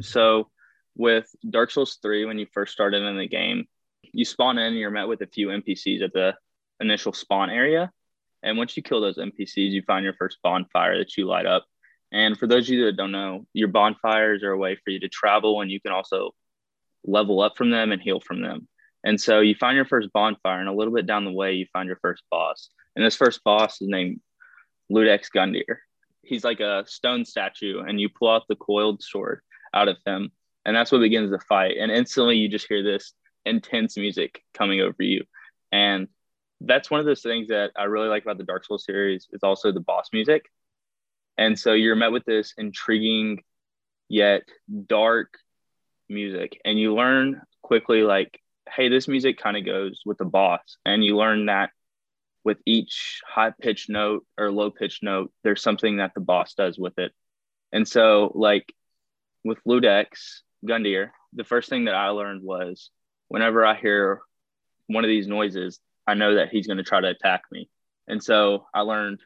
So with Dark Souls 3, when you first started in the game, you spawn in and you're met with a few NPCs at the initial spawn area. And once you kill those NPCs, you find your first bonfire that you light up. And for those of you that don't know, your bonfires are a way for you to travel and you can also level up from them and heal from them. And so you find your first bonfire, and a little bit down the way, you find your first boss. And this first boss is named Ludex Gundyr. He's like a stone statue, and you pull out the coiled sword out of him, and that's what begins the fight. And instantly, you just hear this intense music coming over you. And that's one of those things that I really like about the Dark Souls series is also the boss music. And so you're met with this intriguing yet dark music, and you learn quickly like hey, this music kind of goes with the boss. And you learn that with each high pitched note or low pitched note, there's something that the boss does with it. And so, like with Ludex Gundyr, the first thing that I learned was whenever I hear one of these noises, I know that he's going to try to attack me. And so I learned,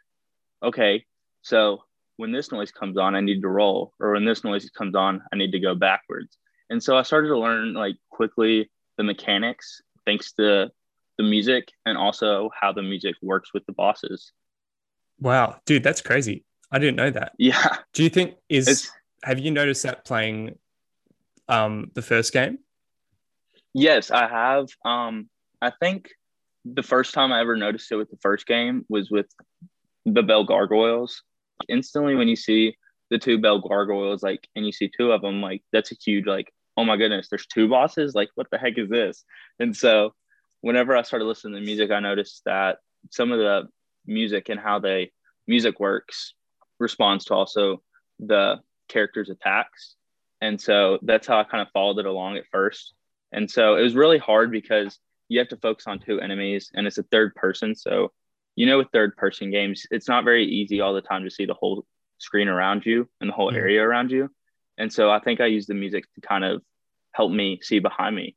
okay, so when this noise comes on, I need to roll, or when this noise comes on, I need to go backwards. And so I started to learn like quickly the mechanics thanks to the music and also how the music works with the bosses. Wow, dude, that's crazy. I didn't know that. Yeah. Do you think is it's, have you noticed that playing um the first game? Yes, I have. Um I think the first time I ever noticed it with the first game was with the bell gargoyles. Instantly when you see the two bell gargoyles like and you see two of them like that's a huge like oh my goodness, there's two bosses. Like, what the heck is this? And so, whenever I started listening to music, I noticed that some of the music and how they music works responds to also the character's attacks. And so that's how I kind of followed it along at first. And so it was really hard because you have to focus on two enemies and it's a third person. So, you know, with third person games, it's not very easy all the time to see the whole screen around you and the whole mm-hmm. area around you. And so I think I used the music to kind of help me see behind me.